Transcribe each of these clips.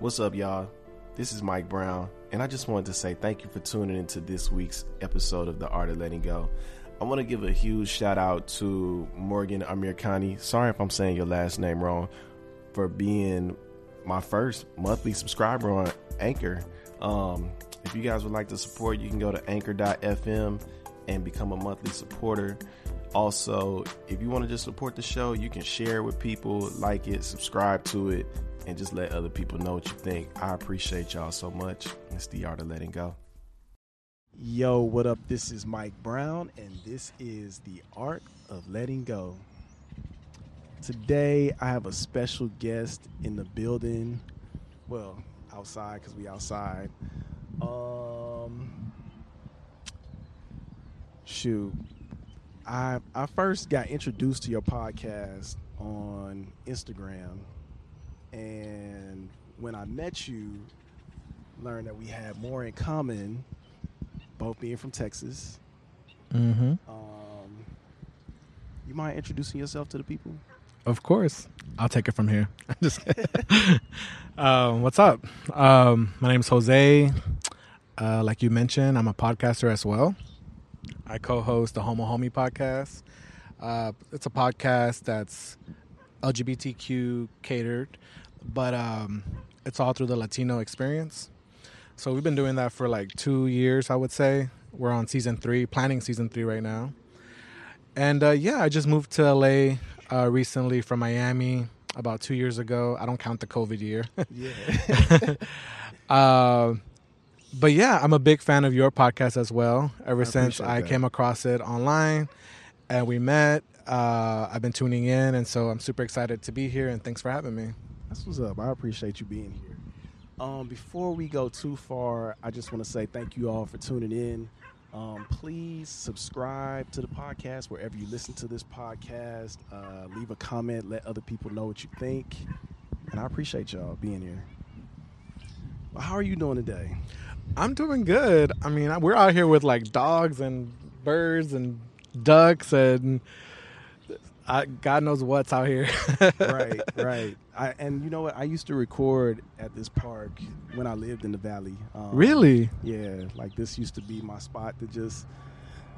What's up, y'all? This is Mike Brown, and I just wanted to say thank you for tuning into this week's episode of The Art of Letting Go. I want to give a huge shout out to Morgan Amirkhani. Sorry if I'm saying your last name wrong, for being my first monthly subscriber on Anchor. Um, if you guys would like to support, you can go to anchor.fm and become a monthly supporter. Also, if you want to just support the show, you can share it with people, like it, subscribe to it, and just let other people know what you think. I appreciate y'all so much. It's the art of letting go. Yo, what up? This is Mike Brown, and this is the art of letting go. Today, I have a special guest in the building. Well, outside because we outside. Um, shoot, I I first got introduced to your podcast on Instagram, and when I met you, learned that we had more in common, both being from Texas. Mm-hmm. Um, you mind introducing yourself to the people? Of course. I'll take it from here. Just um, what's up? Um, my name is Jose. Uh, like you mentioned, I'm a podcaster as well. I co-host the Homo Homie podcast. Uh, it's a podcast that's LGBTQ catered, but um, it's all through the Latino experience. So we've been doing that for like two years, I would say. We're on season three, planning season three right now. And uh, yeah, I just moved to LA uh, recently from Miami about two years ago. I don't count the COVID year. Yeah. uh, but yeah, I'm a big fan of your podcast as well. Ever I since I that. came across it online and we met, uh, I've been tuning in, and so I'm super excited to be here. And thanks for having me. That's what's up. I appreciate you being here. Um, before we go too far, I just want to say thank you all for tuning in. Um, please subscribe to the podcast wherever you listen to this podcast. Uh, leave a comment, let other people know what you think. And I appreciate y'all being here. How are you doing today? I'm doing good. I mean, we're out here with like dogs and birds and ducks and I, God knows what's out here. right, right. I, and you know what? I used to record at this park when I lived in the valley. Um, Really? Yeah, like this used to be my spot to just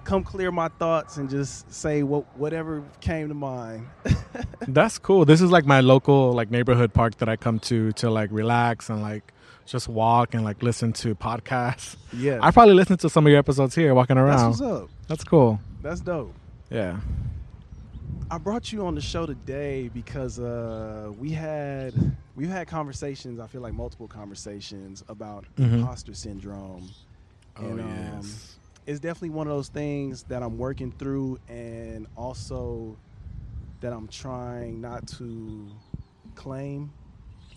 come clear my thoughts and just say what whatever came to mind. That's cool. This is like my local like neighborhood park that I come to to like relax and like just walk and like listen to podcasts. yeah, I probably listen to some of your episodes here walking that's around. what's up. That's cool. That's dope. Yeah. I brought you on the show today because uh, we had we've had conversations. I feel like multiple conversations about Mhm. imposter syndrome. Oh, And, um, it's definitely one of those things that I'm working through, and also that I'm trying not to claim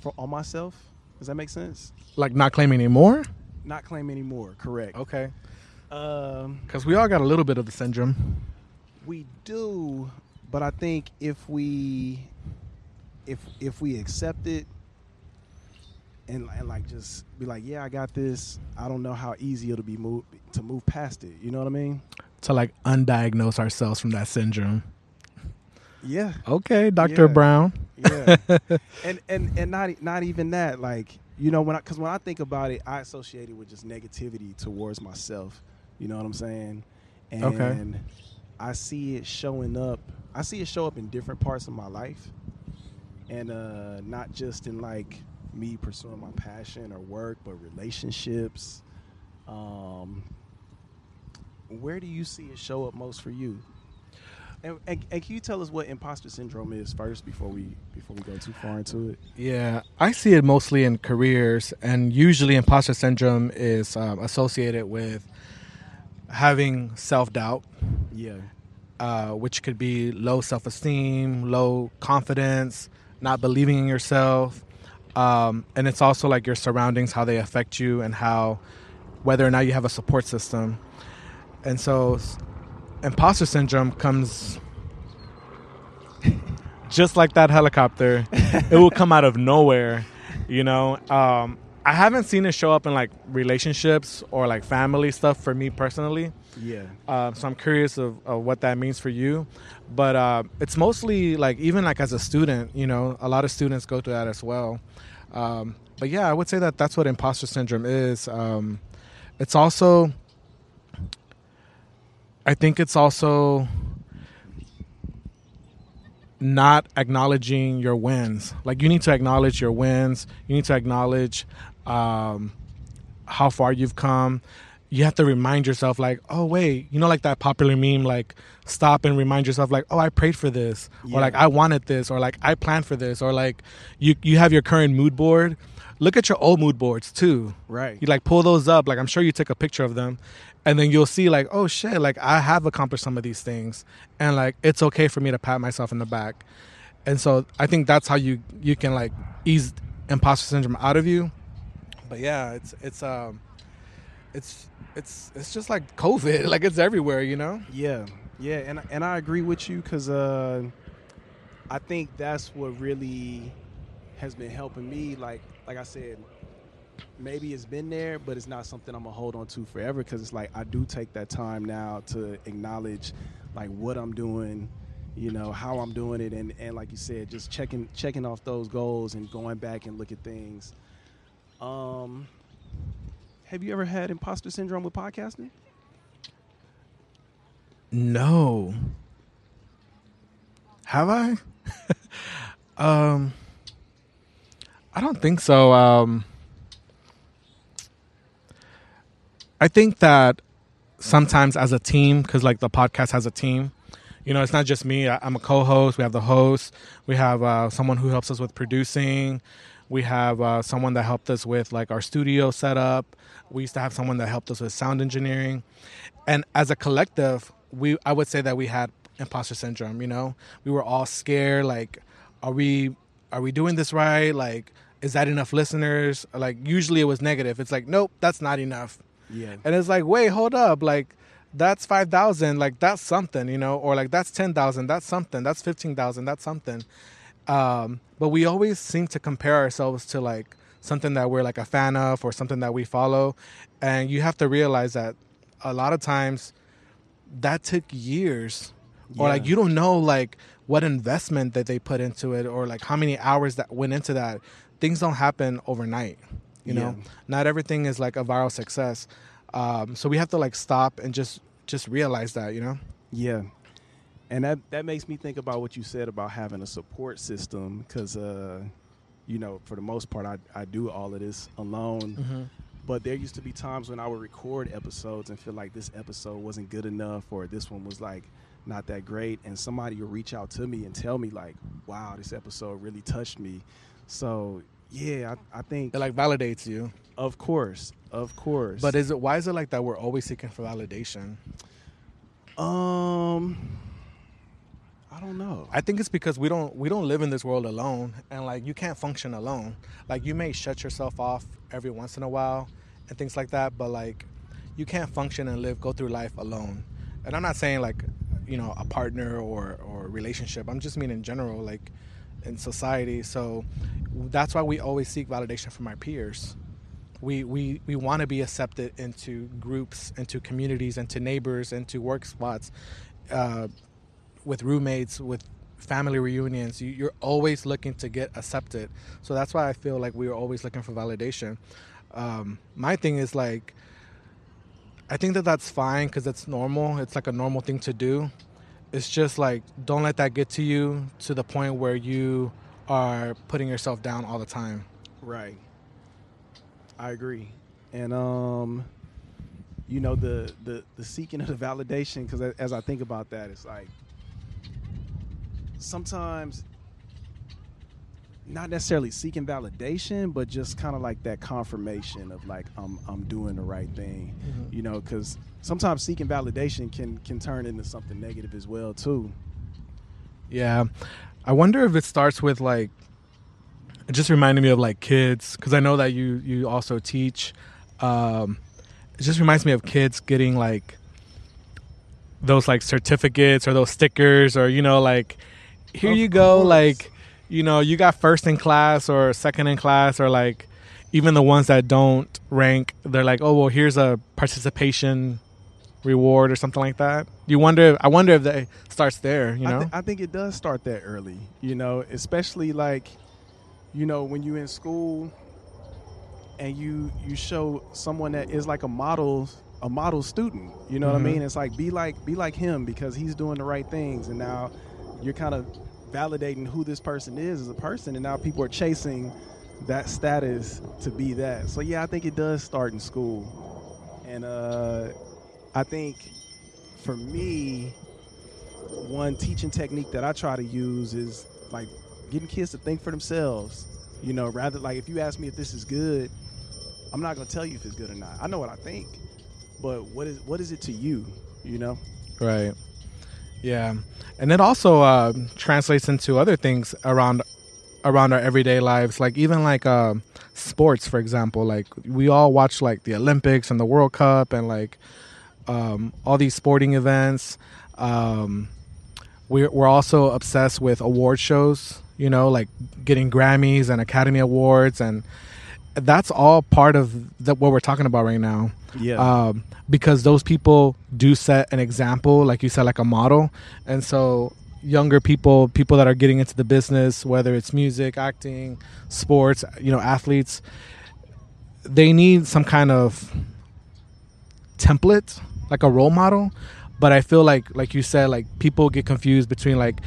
for on myself. Does that make sense? Like not claiming anymore? Not claim anymore. Correct. Okay. Um, Because we all got a little bit of the syndrome. we do, but I think if we if if we accept it and, and like just be like, yeah, I got this. I don't know how easy it'll be move to move past it. You know what I mean? To like undiagnose ourselves from that syndrome. Yeah. Okay, Dr. Yeah. Brown. yeah and and and not not even that like you know when i because when i think about it i associate it with just negativity towards myself you know what i'm saying and Okay. I see it showing up i see it show up in different parts of my life. And uh not just in like me pursuing my passion or work but relationships. Um where do you see it show up most for you? And, and, and can you tell us what imposter syndrome is first before we before we go too far into it? Yeah, I see it mostly in careers, and usually imposter syndrome is um, associated with having self doubt, Yeah, uh, which could be low self esteem, low confidence, not believing in yourself. Um, and it's also like your surroundings, how they affect you, and how whether or not you have a support system. And so, s- imposter syndrome comes just like that helicopter. it will come out of nowhere, you know. Um, I haven't seen it show up in like relationships or like family stuff for me personally. yeah, Uh, so I'm curious of, of what that means for you. But uh, it's mostly like even like as a student, you know, a lot of students go through that as well. Um, but yeah, I would say that that's what imposter syndrome is. Um, it's also, I think it's also not acknowledging your wins. Like you need to acknowledge your wins. You need to acknowledge um, how far you've come. You have to remind yourself, like, oh wait, you know, like that popular meme, like stop and remind yourself, like, oh, I prayed for this, Yeah. or like I wanted this, or like I planned for this, or like you you have your current mood board. Look at your old mood boards too. Right. You like pull those up. Like I'm sure you took a picture of them, and then you'll see like, oh shit, like I have accomplished some of these things, and like it's okay for me to pat myself in the back. And so I think that's how you you can like ease imposter syndrome out of you. But yeah, it's it's um it's it's it's just like COVID. Like it's everywhere, you know. Yeah, yeah, and and I agree with you because uh, I think that's what really has been helping me. Like like I said, maybe it's been there, but it's not something I'm gonna hold on to forever because it's like I do take that time now to acknowledge like what I'm doing, you know, how I'm doing it, and and like you said, just checking checking off those goals and going back and look at things. Um, have you ever had imposter syndrome with podcasting? No. Have I? um I don't think so. Um I think that sometimes as a team cuz like the podcast has a team, you know, it's not just me. I, I'm a co-host. We have the host. We have uh, someone who helps us with producing. We have uh, someone that helped us with like our studio setup. We used to have someone that helped us with sound engineering. And as a collective, we I would say that we had imposter syndrome. You know, we were all scared. Like, are we are we doing this right? Like, is that enough listeners? Like, usually it was negative. It's like, nope, that's not enough. Yeah. And it's like, wait, hold up, like that's five thousand, like that's something, you know, or like that's ten thousand, that's something, that's fifteen thousand, that's something. Um, but we always seem to compare ourselves to like something that we're like a fan of or something that we follow, and you have to realize that a lot of times that took years, or like you don't know like what investment that they put into it, or like how many hours that went into that. Things don't happen overnight, you know. Yeah. Not everything is like a viral success. Um, so we have to like stop and just just realize that, you know. Yeah, and that that makes me think about what you said about having a support system because, uh, you know, for the most part, I I do all of this alone. But there used to be times when I would record episodes and feel like this episode wasn't good enough, or this one was like not that great, and somebody would reach out to me and tell me like, "Wow, this episode really touched me." So yeah, I, I think It like validates you. of course, of course. But is it why is it like that we're always seeking for validation? um, I don't know. I think it's because we don't we don't live in this world alone and like you can't function alone. Like you may shut yourself off every once in a while and things like that, but like you can't function and live go through life alone. And I'm not saying like you know a partner or or relationship. I'm just mean in general like in society. So that's why we always seek validation from our peers. We we we want to be accepted into groups, into communities, into neighbors, into work spots. Uh, with roommates, with family reunions, you, you're always looking to get accepted. So that's why I feel like we are always looking for validation. Um, my thing is like, I think that that's fine because it's normal. It's like a normal thing to do. It's just like don't let that get to you to the point where you are putting yourself down all the time. Right. I agree. And um you know the the the seeking of the validation cuz as I think about that it's like sometimes not necessarily seeking validation but just kind of like that confirmation of like I'm I'm doing the right thing. Mhm. You know cuz sometimes seeking validation can can turn into something negative as well too. Yeah. I wonder if it starts with like it just reminded me of like kids because I know that you you also teach. Um, it just reminds me of kids getting like those like certificates or those stickers or you know like here Of you go course. like you know you got first in class or second in class or like even the ones that don't rank they're like oh well here's a participation reward or something like that you wonder i wonder if that starts there you know I, th- I think it does start that early, you know, especially like you know, when you're in school and you you show someone that is like a model a model student, you know what I Mhm. mean? It's like be like be like him because he's doing the right things and now you're kind of validating who this person is as a person and now people are chasing that status to be that. So yeah, I think it does start in school. And uh I think for me one teaching technique that I try to use is like getting kids to think for themselves. You know, rather like if you ask me if this is good, I'm not gonna tell you if it's good or not. I know what I think, but what is what is it to you? You know? Right. Yeah, and it also uh, translates into other things around around our everyday lives, like even like uh, sports, for example. Like we all watch like the Olympics and the World Cup and like um, all these sporting events. Um, we're we're also obsessed with award shows. You know, like getting Grammys and Academy Awards, and that's all part of the, what we're talking about right now Yeah. um, because those people do set an example, like you said, like a model. And so, younger people, people that are getting into the business, whether it's music, acting, sports, you know, athletes, they need some kind of template, like a role model. But I feel like, like you said, like people get confused between like,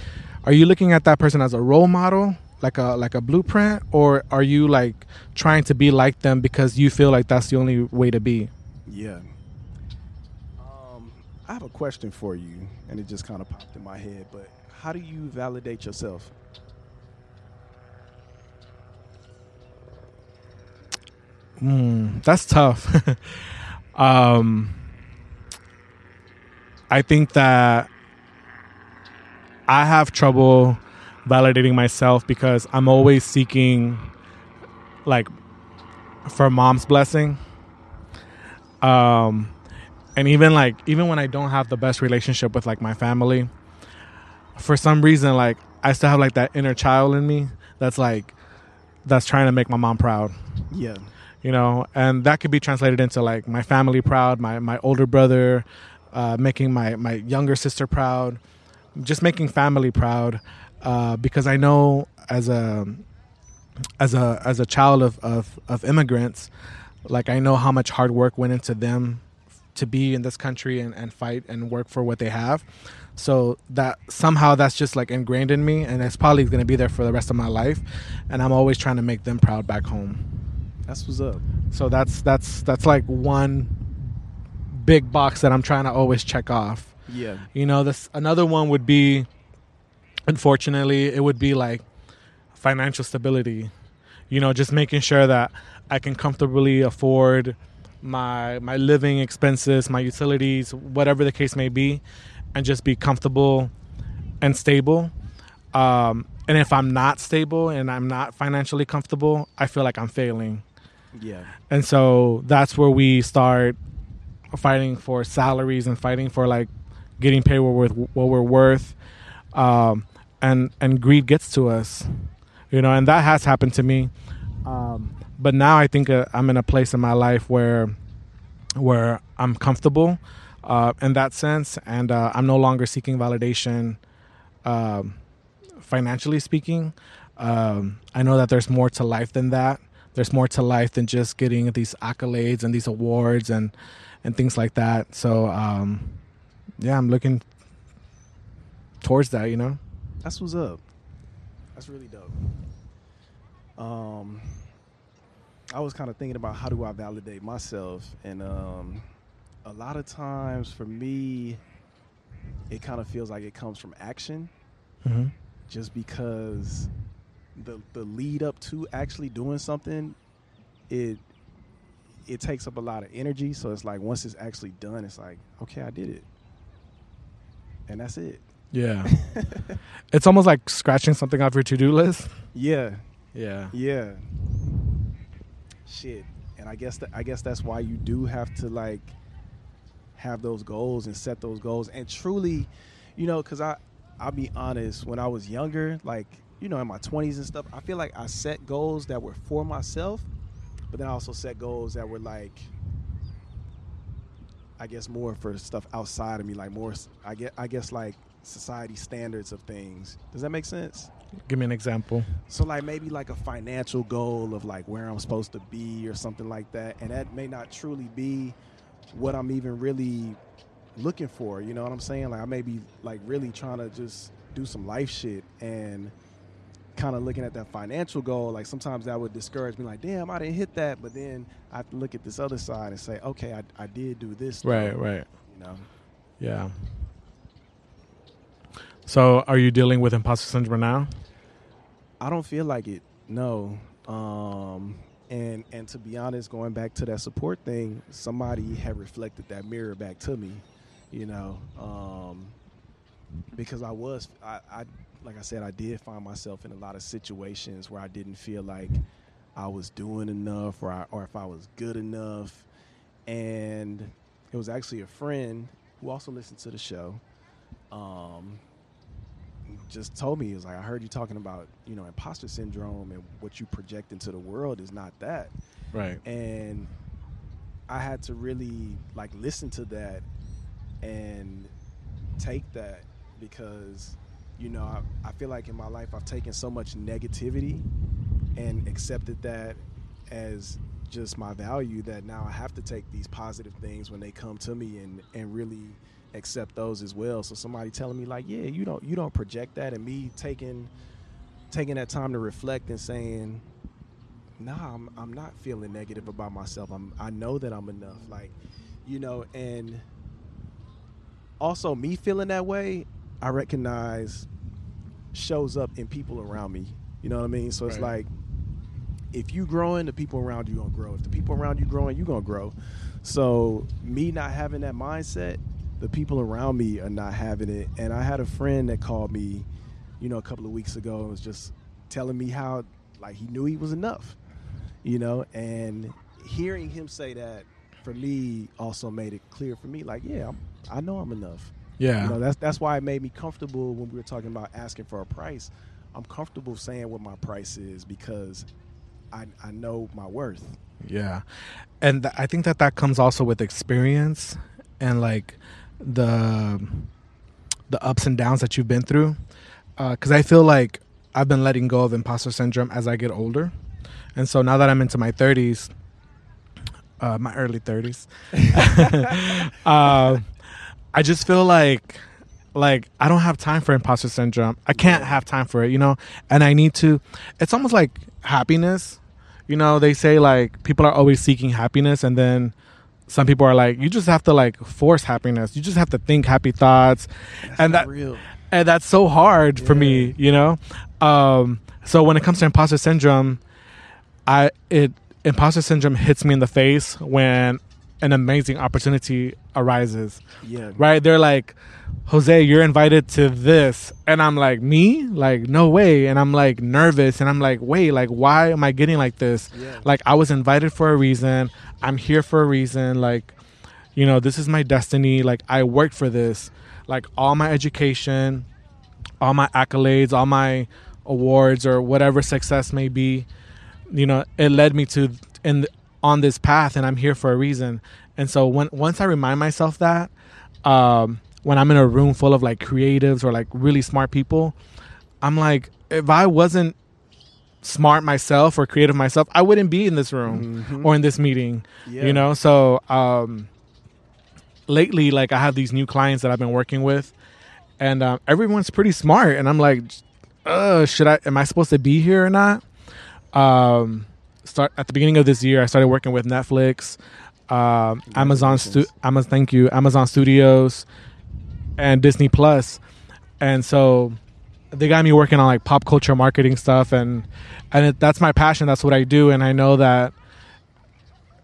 are you looking at that person as a role model? Like a like a blueprint or are you like trying to be like them because you feel like that's the only way to be Yeah. Um, I have a question for you, and it just kind of popped in my head. But how do you validate yourself? Mm, that's tough. um, I think that I have trouble validating myself because I'm always seeking, like, for mom's blessing. Um, and even like even when I don't have the best relationship with like my family, for some reason like I still have like that inner child in me that's like that's trying to make my mom proud Yeah. you know and that could be translated into like my family proud my my older brother uh, making my my younger sister proud just making family proud uh, because i know as a as a as a child of, of of immigrants like i know how much hard work went into them to be in this country and, and fight and work for what they have so that somehow that's just like ingrained in me and it's probably going to be there for the rest of my life and i'm always trying to make them proud back home That's what's up. so that's that's that's like one big box that I'm trying to always check off. Yeah. You know, this another one would be unfortunately it would be like financial stability. You know, just making sure that I can comfortably afford my my living expenses, my utilities, whatever the case may be, and just be comfortable and stable. Um, and if I'm not stable and I'm not financially comfortable, I feel like I'm failing. Yeah. And so that's where we start fighting for salaries and fighting for like getting paid what we're what we're worth. Um, and and greed gets to us, you know, and that has happened to me. Um, but now I think uh, I'm in a place in my life where where I'm comfortable uh, in that sense, and uh, I'm no longer seeking validation. Um, financially speaking, um, I know that there's more to life than that. There's more to life than just getting these accolades and these awards and and things like that. So um, yeah, I'm looking towards that. You know. That's what's up. That's really dope. Um, I was kind of thinking about how do I validate myself, and um, a lot of times for me, it kind of feels like it comes from action, Mm-hmm. just because the the lead up to actually doing something, it it takes up a lot of energy. So it's like once it's actually done, it's like okay, I did it, and that's it. Yeah. it's almost like scratching something off your to do list. Yeah, Yeah. Yeah. Shit. And I guess that I guess that's why you do have to like have those goals and set those goals and truly, you know, cuz I I'll be honest, when I was younger, like, you know, in my 20s and stuff, I feel like I set goals that were for myself, but then I also set goals that were like I guess more for stuff outside of me, like more I get I guess like society standards of things. Does that make sense? Give me an example. So like maybe like a financial goal of like where I'm supposed to be or something like that, and that may not truly be what I'm even really looking for. You know what I'm saying? Like I may be like really trying to just do some life shit and kind of looking at that financial goal. Like sometimes that would discourage me. Like damn, I didn't hit that, but then I have to look at this other side and say, okay, I, I did do this. though, Right, right. You know. Yeah. So, are you dealing with imposter syndrome now? I don't feel like it. No. Um, and and to be honest, going back to that support thing, somebody had reflected that mirror back to me. You know, um, because I was, I, I like I said, I did find myself in a lot of situations where I didn't feel like I was doing enough, or I, or if I was good enough. And it was actually a friend who also listened to the show. Um, just told me, he was like, I heard you talking about, you know, imposter syndrome and what you project into the world is not that. Right. And I had to really like listen to that and take that because, you know, I, I feel like in my life I've taken so much negativity and accepted that as just my value that now I have to take these positive things when they come to me and, and really accept those as well. So somebody telling me like, yeah, you don't you don't project that, and me taking taking that time to reflect and saying, nah, I'm I'm not feeling negative about myself. I'm I know that I'm enough. Like, you know, and also me feeling that way, I recognize shows up in people around me. You know what I mean? So it's like if you growing, the people around you gonna grow. If the people around you growing, you gonna grow. So me not having that mindset, the people around me are not having it. And I had a friend that called me, you know, a couple of weeks ago and was just telling me how like he knew he was enough. You know, and hearing him say that for me also made it clear for me, like, yeah, I'm, I know I'm enough. Yeah. You know, that's that's why it made me comfortable when we were talking about asking for a price. I'm comfortable saying what my price is because I I know my worth. Yeah, and th- I think that that comes also with experience and like the the ups and downs that you've been through. Because I feel like I've been letting go of imposter syndrome as I get older, and so now that I'm into my 30s, uh, my early 30s, uh, I just feel like like I don't have time for imposter syndrome. I can't have time for it, you know. And I need to. It's almost like happiness. You know, they say like people are always seeking happiness, and then some people are like, you just have to like force happiness. You just have to think happy thoughts, That's and that real. and that's so hard for me, you know. Um, so when it comes to imposter syndrome, I it imposter syndrome hits me in the face when an amazing opportunity arises. Yeah. Right? They're like, Jose, you're invited to this, and I'm like, me? Like, no way. And I'm like nervous, and I'm like, wait, like, why am I getting like this? Yeah. Like, I was invited for a reason. I'm here for a reason. Like, you know, this is my destiny. Like, I worked for this. Like, all my education, all my accolades, all my awards, or whatever success may be, you know, it led me to in on this path, and I'm here for a reason. And so when once I remind myself that, um, when I'm in a room full of like creatives or like really smart people, I'm like, if I wasn't smart myself or creative myself, I wouldn't be in this room Mhm. or in this meeting. Yeah. You know, so um, lately, like I have these new clients that I've been working with, and um, everyone's pretty smart, and I'm like, uh, should I? Am I supposed to be here or not? Um, start at the beginning of this year, I started working with Netflix, um, Amazon, stu- Amazon, thank you, Amazon Studios, and Disney Plus, and so they got me working on like pop culture marketing stuff, and and it, that's my passion. That's what I do, and I know that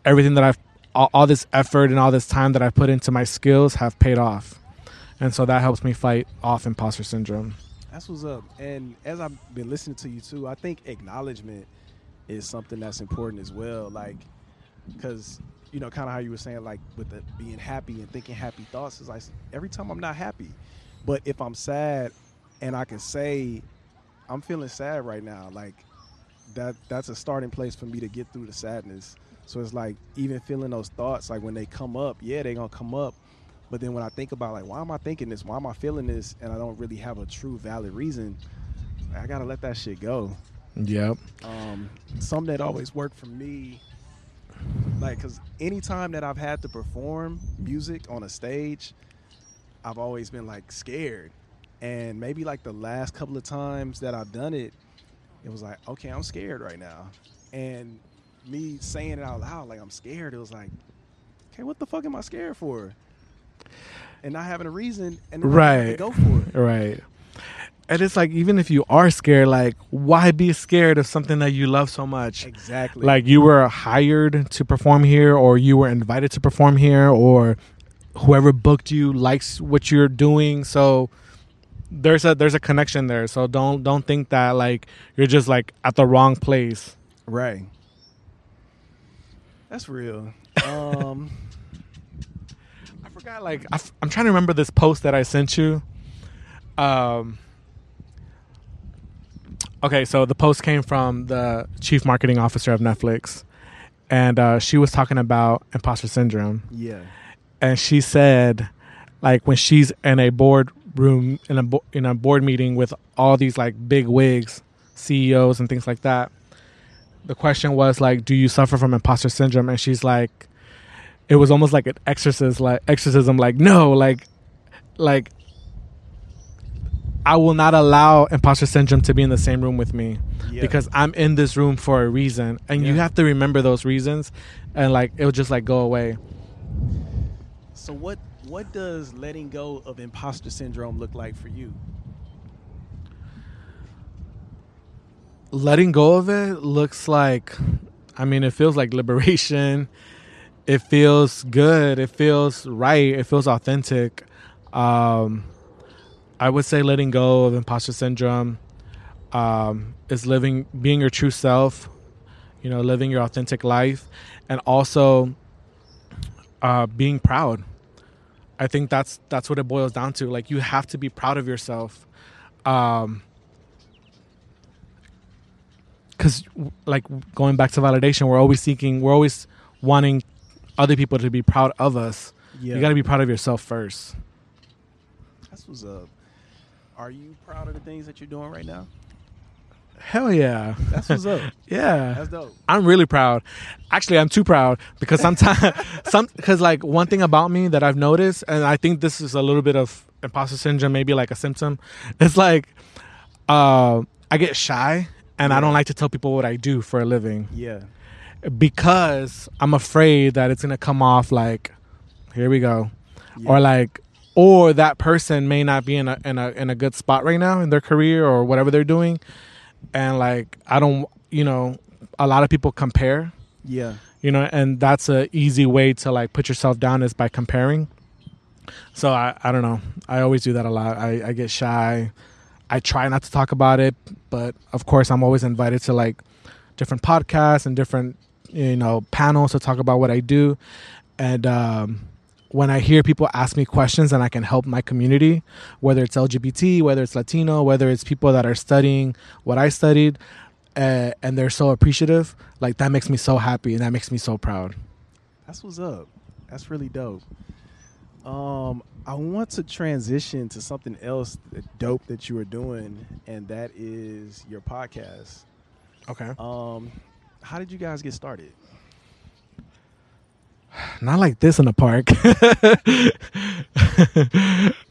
everything that I've all, all this effort and all this time that I've put into my skills have paid off, and so that helps me fight off imposter syndrome. That's what's up. And as I've been listening to you too, I think acknowledgement is something that's important as well. Like, because you know, kind of how you were saying, like with the being happy and thinking happy thoughts is like every time I'm not happy, but if I'm sad and I can say I'm feeling sad right now, like that that's a starting place for me to get through the sadness. So it's like even feeling those thoughts, like when they come up, yeah, they're gonna come up. But then when I think about like why am I thinking this? Why am I feeling this? And I don't really have a true valid reason. I gotta let that shit go. Yep. Um, something that always worked for me, like, cause anytime that I've had to perform music on a stage, I've always been like scared. And maybe like the last couple of times that I've done it, it was like, okay, I'm scared right now. And me saying it out loud, like I'm scared, it was like, okay, what the fuck am I scared for? And not having a reason and Right. go for it. Right. And it's like even if you are scared, like why be scared of something that you love so much? Exactly. Like you were hired to perform here, or you were invited to perform here, or whoever booked you likes what you're doing. So there's a there's a connection there. So don't don't think that like you're just like at the wrong place. Right. That's real. Um, I forgot. Like I f- I'm trying to remember this post that I sent you. Um. Okay, so the post came from the chief marketing officer of Netflix, and uh, she was talking about imposter syndrome, yeah. and she said, like when she's in a board room in a bo- in a board meeting with all these like big wigs, CEOs and things like that. The question was like, "Do you suffer from imposter syndrome?" And she's like, "It was almost like an exorcism, like exorcism, like no, like, like." I will not allow imposter syndrome to be in the same room with me Yeah. because I'm in this room for a reason, and you have to remember those reasons, and like it'll just like go away. So what what does letting go of imposter syndrome look like for you? letting go of it looks like i mean it feels like liberation it feels good it feels right it feels authentic um i would say letting go of imposter syndrome um is living being your true self you know living your authentic life and also uh being proud i think that's that's what it boils down to like you have to be proud of yourself um because like going back to validation we're always seeking we're always wanting other people to be proud of us Yeah. you got to be proud of yourself first That's what's up. Are you proud of the things that you're doing right now? hell yeah That's what's up. yeah That's dope. i'm really proud actually i'm too proud because sometimes some because like one thing about me that i've noticed and i think this is a little bit of imposter syndrome maybe like a symptom it's like uh i get shy and i don't like to tell people what i do for a living Yeah. because I'm afraid that it's gonna come off like, here we go, Yeah. or like, or that person may not be in a in a in a good spot right now in their career or whatever they're doing, and like I don't, you know, a lot of people compare, Yeah. you know, and that's a easy way to like put yourself down is by comparing. So I I don't know. I always do that a lot. I I get shy. I try not to talk about it, but of course I'm always invited to like different podcasts and different you know panels to talk about what I do. And um, when I hear people ask me questions and I can help my community, whether it's LGBT, whether it's Latino, whether it's people that are studying what I studied, uh, and they're so appreciative, like that makes me so happy and that makes me so proud. That's what's up. That's really dope. Um, I want to transition to something else dope that you are doing, and that is your podcast. Okay. Um, how did you guys get started? Not like this in the park.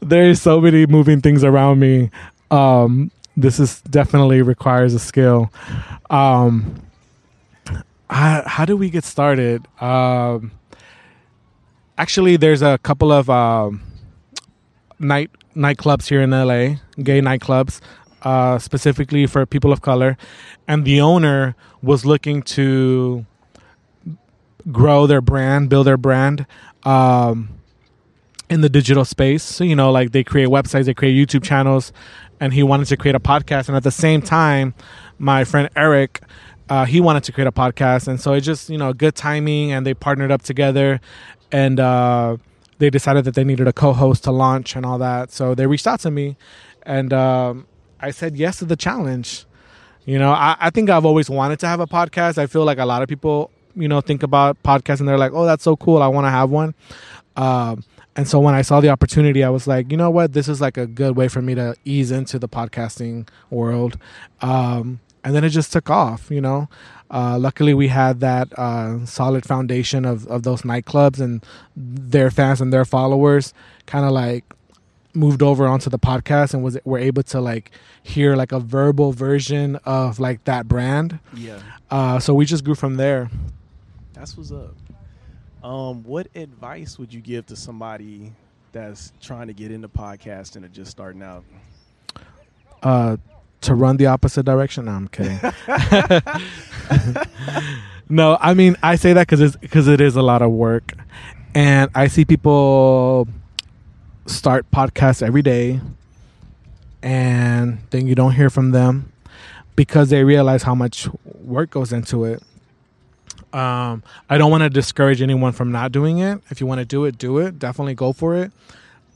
There's so many moving things around me. Um, this is definitely requires a skill. Um, how, how do we get started? Um, actually, there's a couple of um, night nightclubs here in LA, gay nightclubs, uh, specifically for people of color, and the owner was looking to grow their brand, build their brand um, in the digital space. So, you know, like they create websites, they create YouTube channels, and he wanted to create a podcast. And at the same time, my friend Eric, uh, he wanted to create a podcast. And so it just, you know, good timing, and they partnered up together and uh, they decided that they needed a co host to launch and all that. So they reached out to me, and um, I said yes to the challenge. You know, I, I think I've always wanted to have a podcast. I feel like a lot of people, you know, think about podcasts and they're like, oh, that's so cool. I want to have one. Um, and so when I saw the opportunity, I was like, you know what, this is like a good way for me to ease into the podcasting world. Um, and then it just took off, you know. Uh, luckily, we had that uh, solid foundation of, of those nightclubs and their fans and their followers kind of like moved over onto the podcast and was were able to like hear like a verbal version of like that brand. Yeah. Uh, so we just grew from there. That's what's up. Um, what advice would you give to somebody that's trying to get into podcasting or just starting out? Uh, to run the opposite direction. No, I'm kidding. no, I mean I say that because it's because it is a lot of work, and I see people start podcasts every day, and then you don't hear from them because they realize how much work goes into it. Um, I don't want to discourage anyone from not doing it. If you want to do it, do it. Definitely go for it.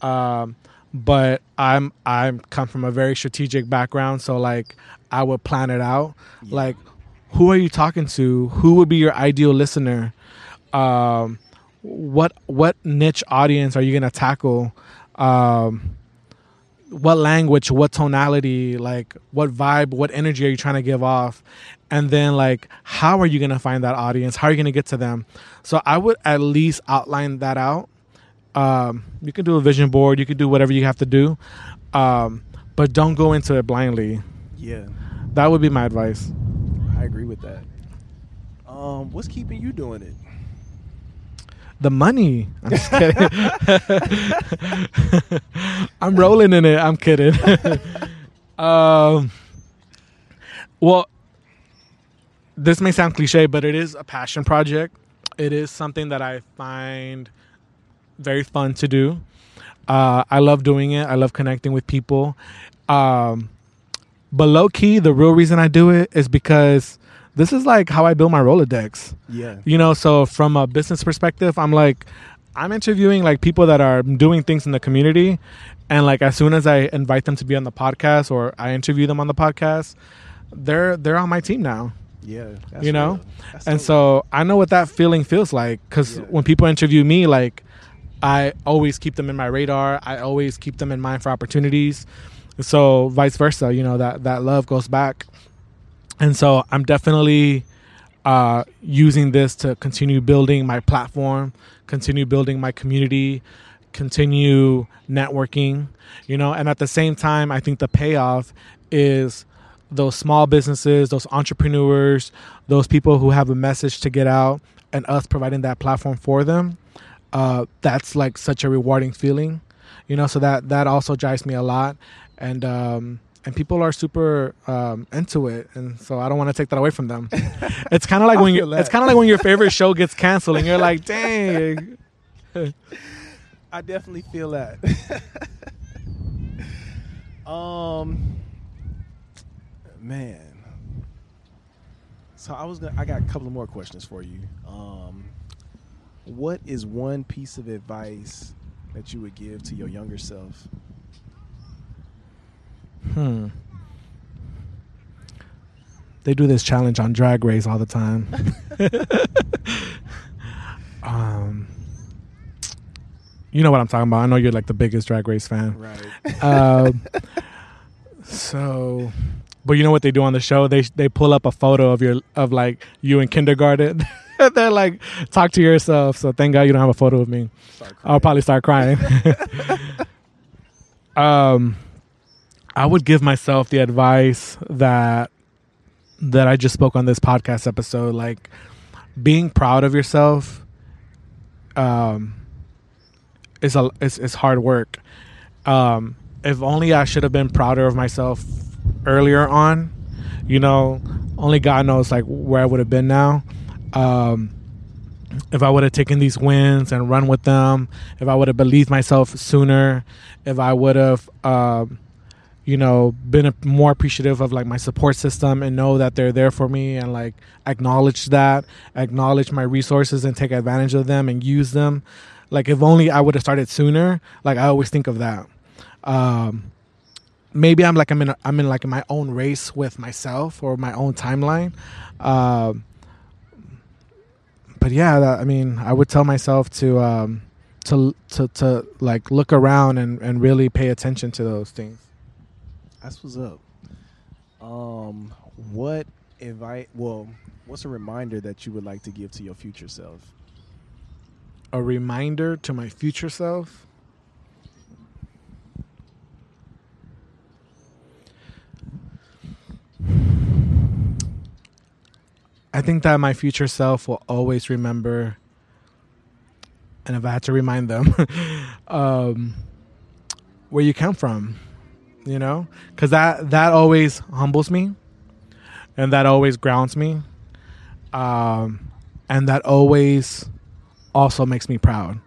Um, but I'm I'm come from a very strategic background, so like I would plan it out. Yeah. Like, who are you talking to? Who would be your ideal listener? Um, what what niche audience are you gonna tackle? Um, what language, what tonality, like what vibe, what energy are you trying to give off? And then like how are you gonna find that audience? How are you gonna get to them? So I would at least outline that out um, you can do a vision board. You can do whatever you have to do, um, but don't go into it blindly. Yeah, That would be my advice. I agree with that. Um, what's keeping you doing it? The money. I'm just kidding. I'm rolling in it. I'm kidding. um, well, this may sound cliche, but it is a passion project. It is something that I find very fun to do. Uh, I love doing it. I love connecting with people. Um, but low key, the real reason I do it is because this is like how I build my Rolodex. Yeah, You know, so from a business perspective, I'm like, I'm interviewing like people that are doing things in the community. And like as soon as I invite them to be on the podcast or I interview them on the podcast, they're they're on my team now. yeah. You know? And so I know what that feeling feels like because Yeah. when people interview me, like I always keep them in my radar. I always keep them in mind for opportunities. So vice versa, you know that that love goes back. And so I'm definitely uh, using this to continue building my platform, continue building my community, continue networking. You know, and at the same time, I think the payoff is those small businesses, those entrepreneurs, those people who have a message to get out, and us providing that platform for them. Uh, that's like such a rewarding feeling, you know. So that that also drives me a lot, and um, and people are super um, into it, and so I don't want to take that away from them. it's kind of like when you it's kind of like when your favorite show gets canceled, and you're like, dang. I definitely feel that. um, man. So I was gonna, I got a couple of more questions for you. Um, what is one piece of advice that you would give to your younger self? Hmm. They do this challenge on Drag Race all the time. um, you know what I'm talking about. I know you're like the biggest Drag Race fan. Right. Um, so, but you know what they do on the show? They they pull up a photo of your of like you in kindergarten. They're like, talk to yourself. So thank God you don't have a photo of me. I'll probably start crying. um, I would give myself the advice that that I just spoke on this podcast episode, like being proud of yourself. Um, is a is, is hard work. Um, if only I should have been prouder of myself earlier on. You know, only God knows like where I would have been now. Um, if I would have taken these wins and run with them, if I would have believed myself sooner, if I would have, um, you know, been more appreciative of like my support system and know that they're there for me and like acknowledge that, acknowledge my resources and take advantage of them and use them. Like if only I would have started sooner. Like I always think of that. Um, maybe I'm like I'm in a, I'm in like my own race with myself or my own timeline. Um, but yeah, that, I mean, I would tell myself to um, to to to like look around and and really pay attention to those things. That's what's up. Um, what invite? Well, what's a reminder that you would like to give to your future self? A reminder to my future self. I think that my future self will always remember, and if I had to remind them, um, where you come from, you know, because that that always humbles me, and that always grounds me, um, and that always also makes me proud.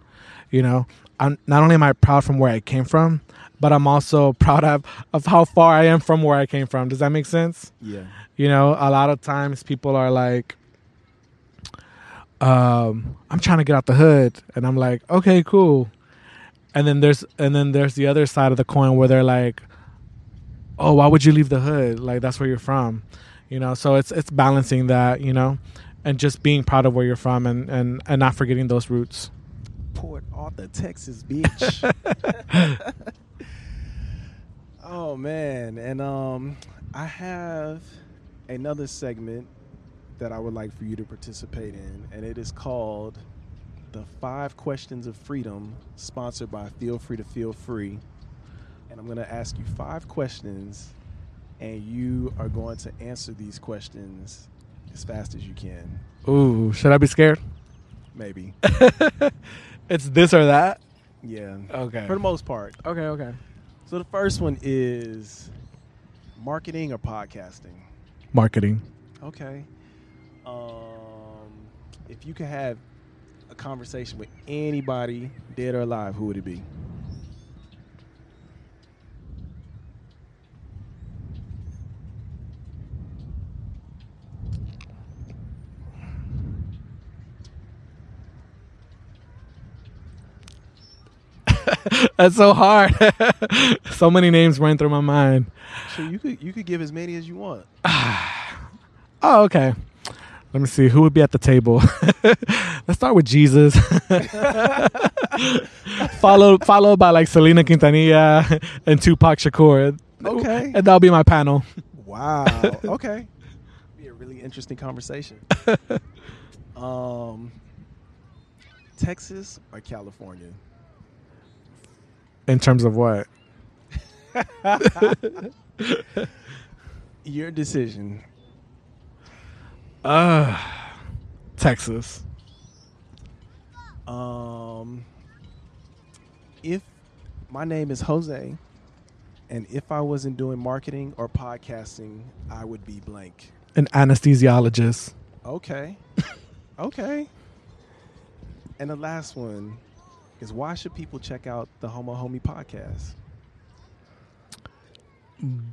You know, I'm not only am I proud from where I came from, but I'm also proud of of how far I am from where I came from. Does that make sense? Yeah. You know, a lot of times people are like, um, I'm trying to get out the hood, and I'm like, okay, cool. And then there's and then there's the other side of the coin where they're like, oh, why would you leave the hood? Like that's where you're from, you know. So it's it's balancing that, you know, and just being proud of where you're from and and and not forgetting those roots. Port Arthur, Texas, bitch. oh man, and um, I have another segment that I would like for you to participate in, and it is called the Five Questions of Freedom, sponsored by Feel Free to Feel Free. And I'm going to ask you five questions, and you are going to answer these questions as fast as you can. Ooh, should I be scared? Maybe. It's this or that. Yeah. Okay. For the most part. Okay. Okay. So the first one is marketing or podcasting. Marketing. Okay. Um, if you could have a conversation with anybody, dead or alive, who would it be? That's so hard. so many names ran through my mind. So you could you could give as many as you want. Oh, okay. Let me see who would be at the table. Let's start with Jesus. followed followed by like Selena Quintanilla and Tupac Shakur. Okay. And that'll be my panel. Wow. Okay. Be a really interesting conversation. um, Texas or California? In terms of what? Your decision. Uh Texas. Um, if my name is Jose, and if I wasn't doing marketing or podcasting, I would be blank. An anesthesiologist. Okay. okay. And the last one is why should people check out the Homo Homie podcast?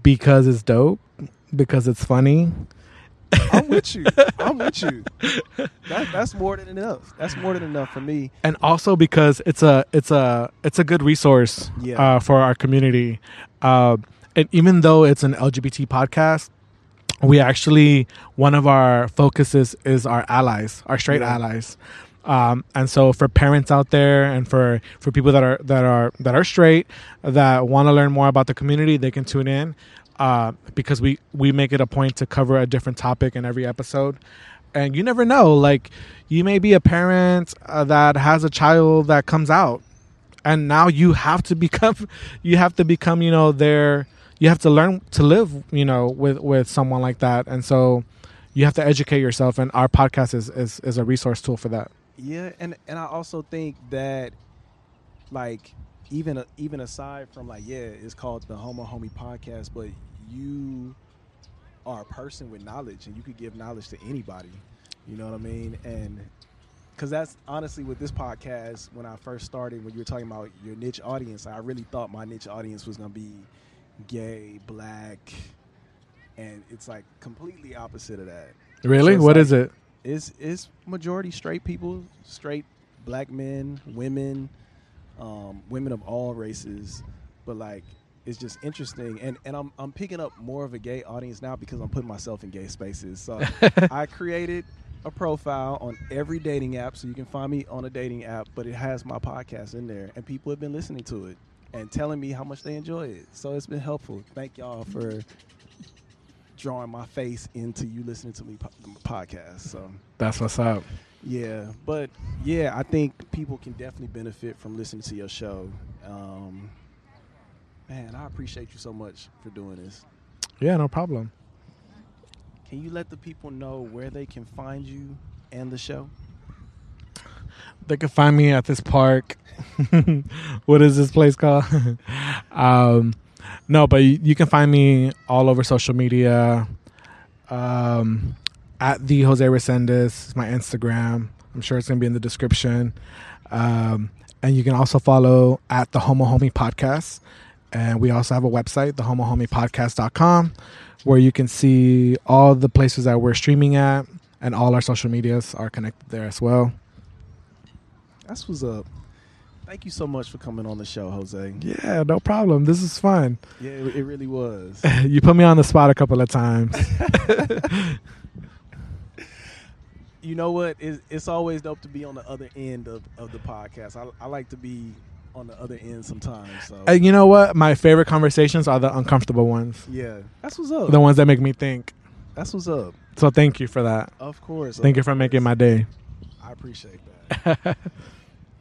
Because it's dope. Because it's funny. I'm with you. I'm with you. That, that's more than enough. That's more than enough for me. and also because it's a it's a it's a good resource Yeah. uh, for our community. Uh, and even though it's an LGBT podcast, we actually one of our focuses is our allies, our straight Yeah. allies. Um, and so for parents out there and for for people that are that are that are straight that want to learn more about the community, they can tune in uh, because we we make it a point to cover a different topic in every episode. And you never know, like you may be a parent uh, that has a child that comes out, and now you have to become you have to become you know their you have to learn to live you know with with someone like that, and so you have to educate yourself. And our podcast is is, is a resource tool for that. Yeah, and and I also think that like even even aside from like yeah, it's called the Homo Homie podcast, but you are a person with knowledge and you could give knowledge to anybody. You know what I mean? And cuz that's honestly with this podcast when I first started when you were talking about your niche audience, I really thought my niche audience was going to be gay, black, and it's like completely opposite of that Really, it's what like- is it? It's it's majority straight people, straight black men, women, um, women of all races. But like, it's just interesting, and and I'm I'm picking up more of a gay audience now because I'm putting myself in gay spaces. So I created a profile on every dating app, so you can find me on a dating app. But it has my podcast in there, and people have been listening to it and telling me how much they enjoy it. So it's been helpful. Thank y'all for drawing my face into you listening to me po- podcast. So That's what's up. yeah, but yeah, I think people can definitely benefit from listening to your show. Um, man, I appreciate you so much for doing this. Yeah, no problem. Can you let the people know where they can find you and the show? They can find me at this park. what is this place called? um, no, but you, can find me all over social media. Um, at the Jose Resendez, my Instagram. I'm sure it's gonna be in the description. Um, and you can also follow at the Homo Homie Podcast. And we also have a website, the homohomiepodcast.com, where you can see all the places that we're streaming at, and all our social medias are connected there as well. That's what's up. Thank you so much for coming on the show, Jose. Yeah, no problem. This is fun. Yeah, it, it really was. you put me on the spot a couple of times. you know what? It's, it's always dope to be on the other end of, of the podcast. I, I like to be on the other end sometimes. So And you know what? My favorite conversations are the uncomfortable ones, yeah, that's what's up. the ones that make me think. That's what's up. So thank you for that. Of course. Thank you of for making my day. I appreciate that.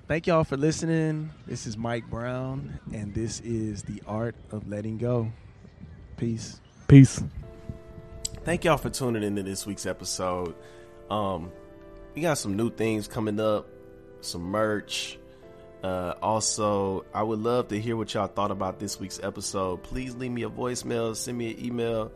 Thank y'all for listening. This is Mike Brown, and this is the art of letting go. Peace. Peace. Thank y'all for tuning into this week's episode. Um, we got some new things coming up, some merch. Uh, also, I would love to hear what y'all thought about this week's episode. Please leave me a voicemail, send me an email,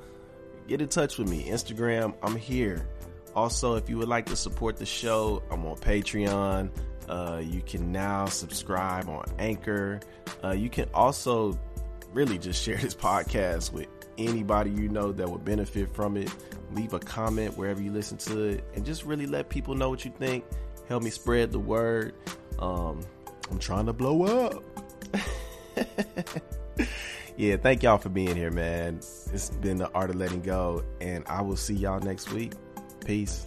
get in touch with me. Instagram, I'm here. Also, if you would like to support the show, I'm on Patreon. Uh, you can now subscribe on Anchor. Uh, you can also really just share this podcast with anybody you know that would benefit from it. Leave a comment wherever you listen to it, and just really let people know what you think. Help me spread the word. Um, I'm trying to blow up. yeah, thank y'all for being here, man. It's been the art of letting go, and I will see y'all next week. Peace.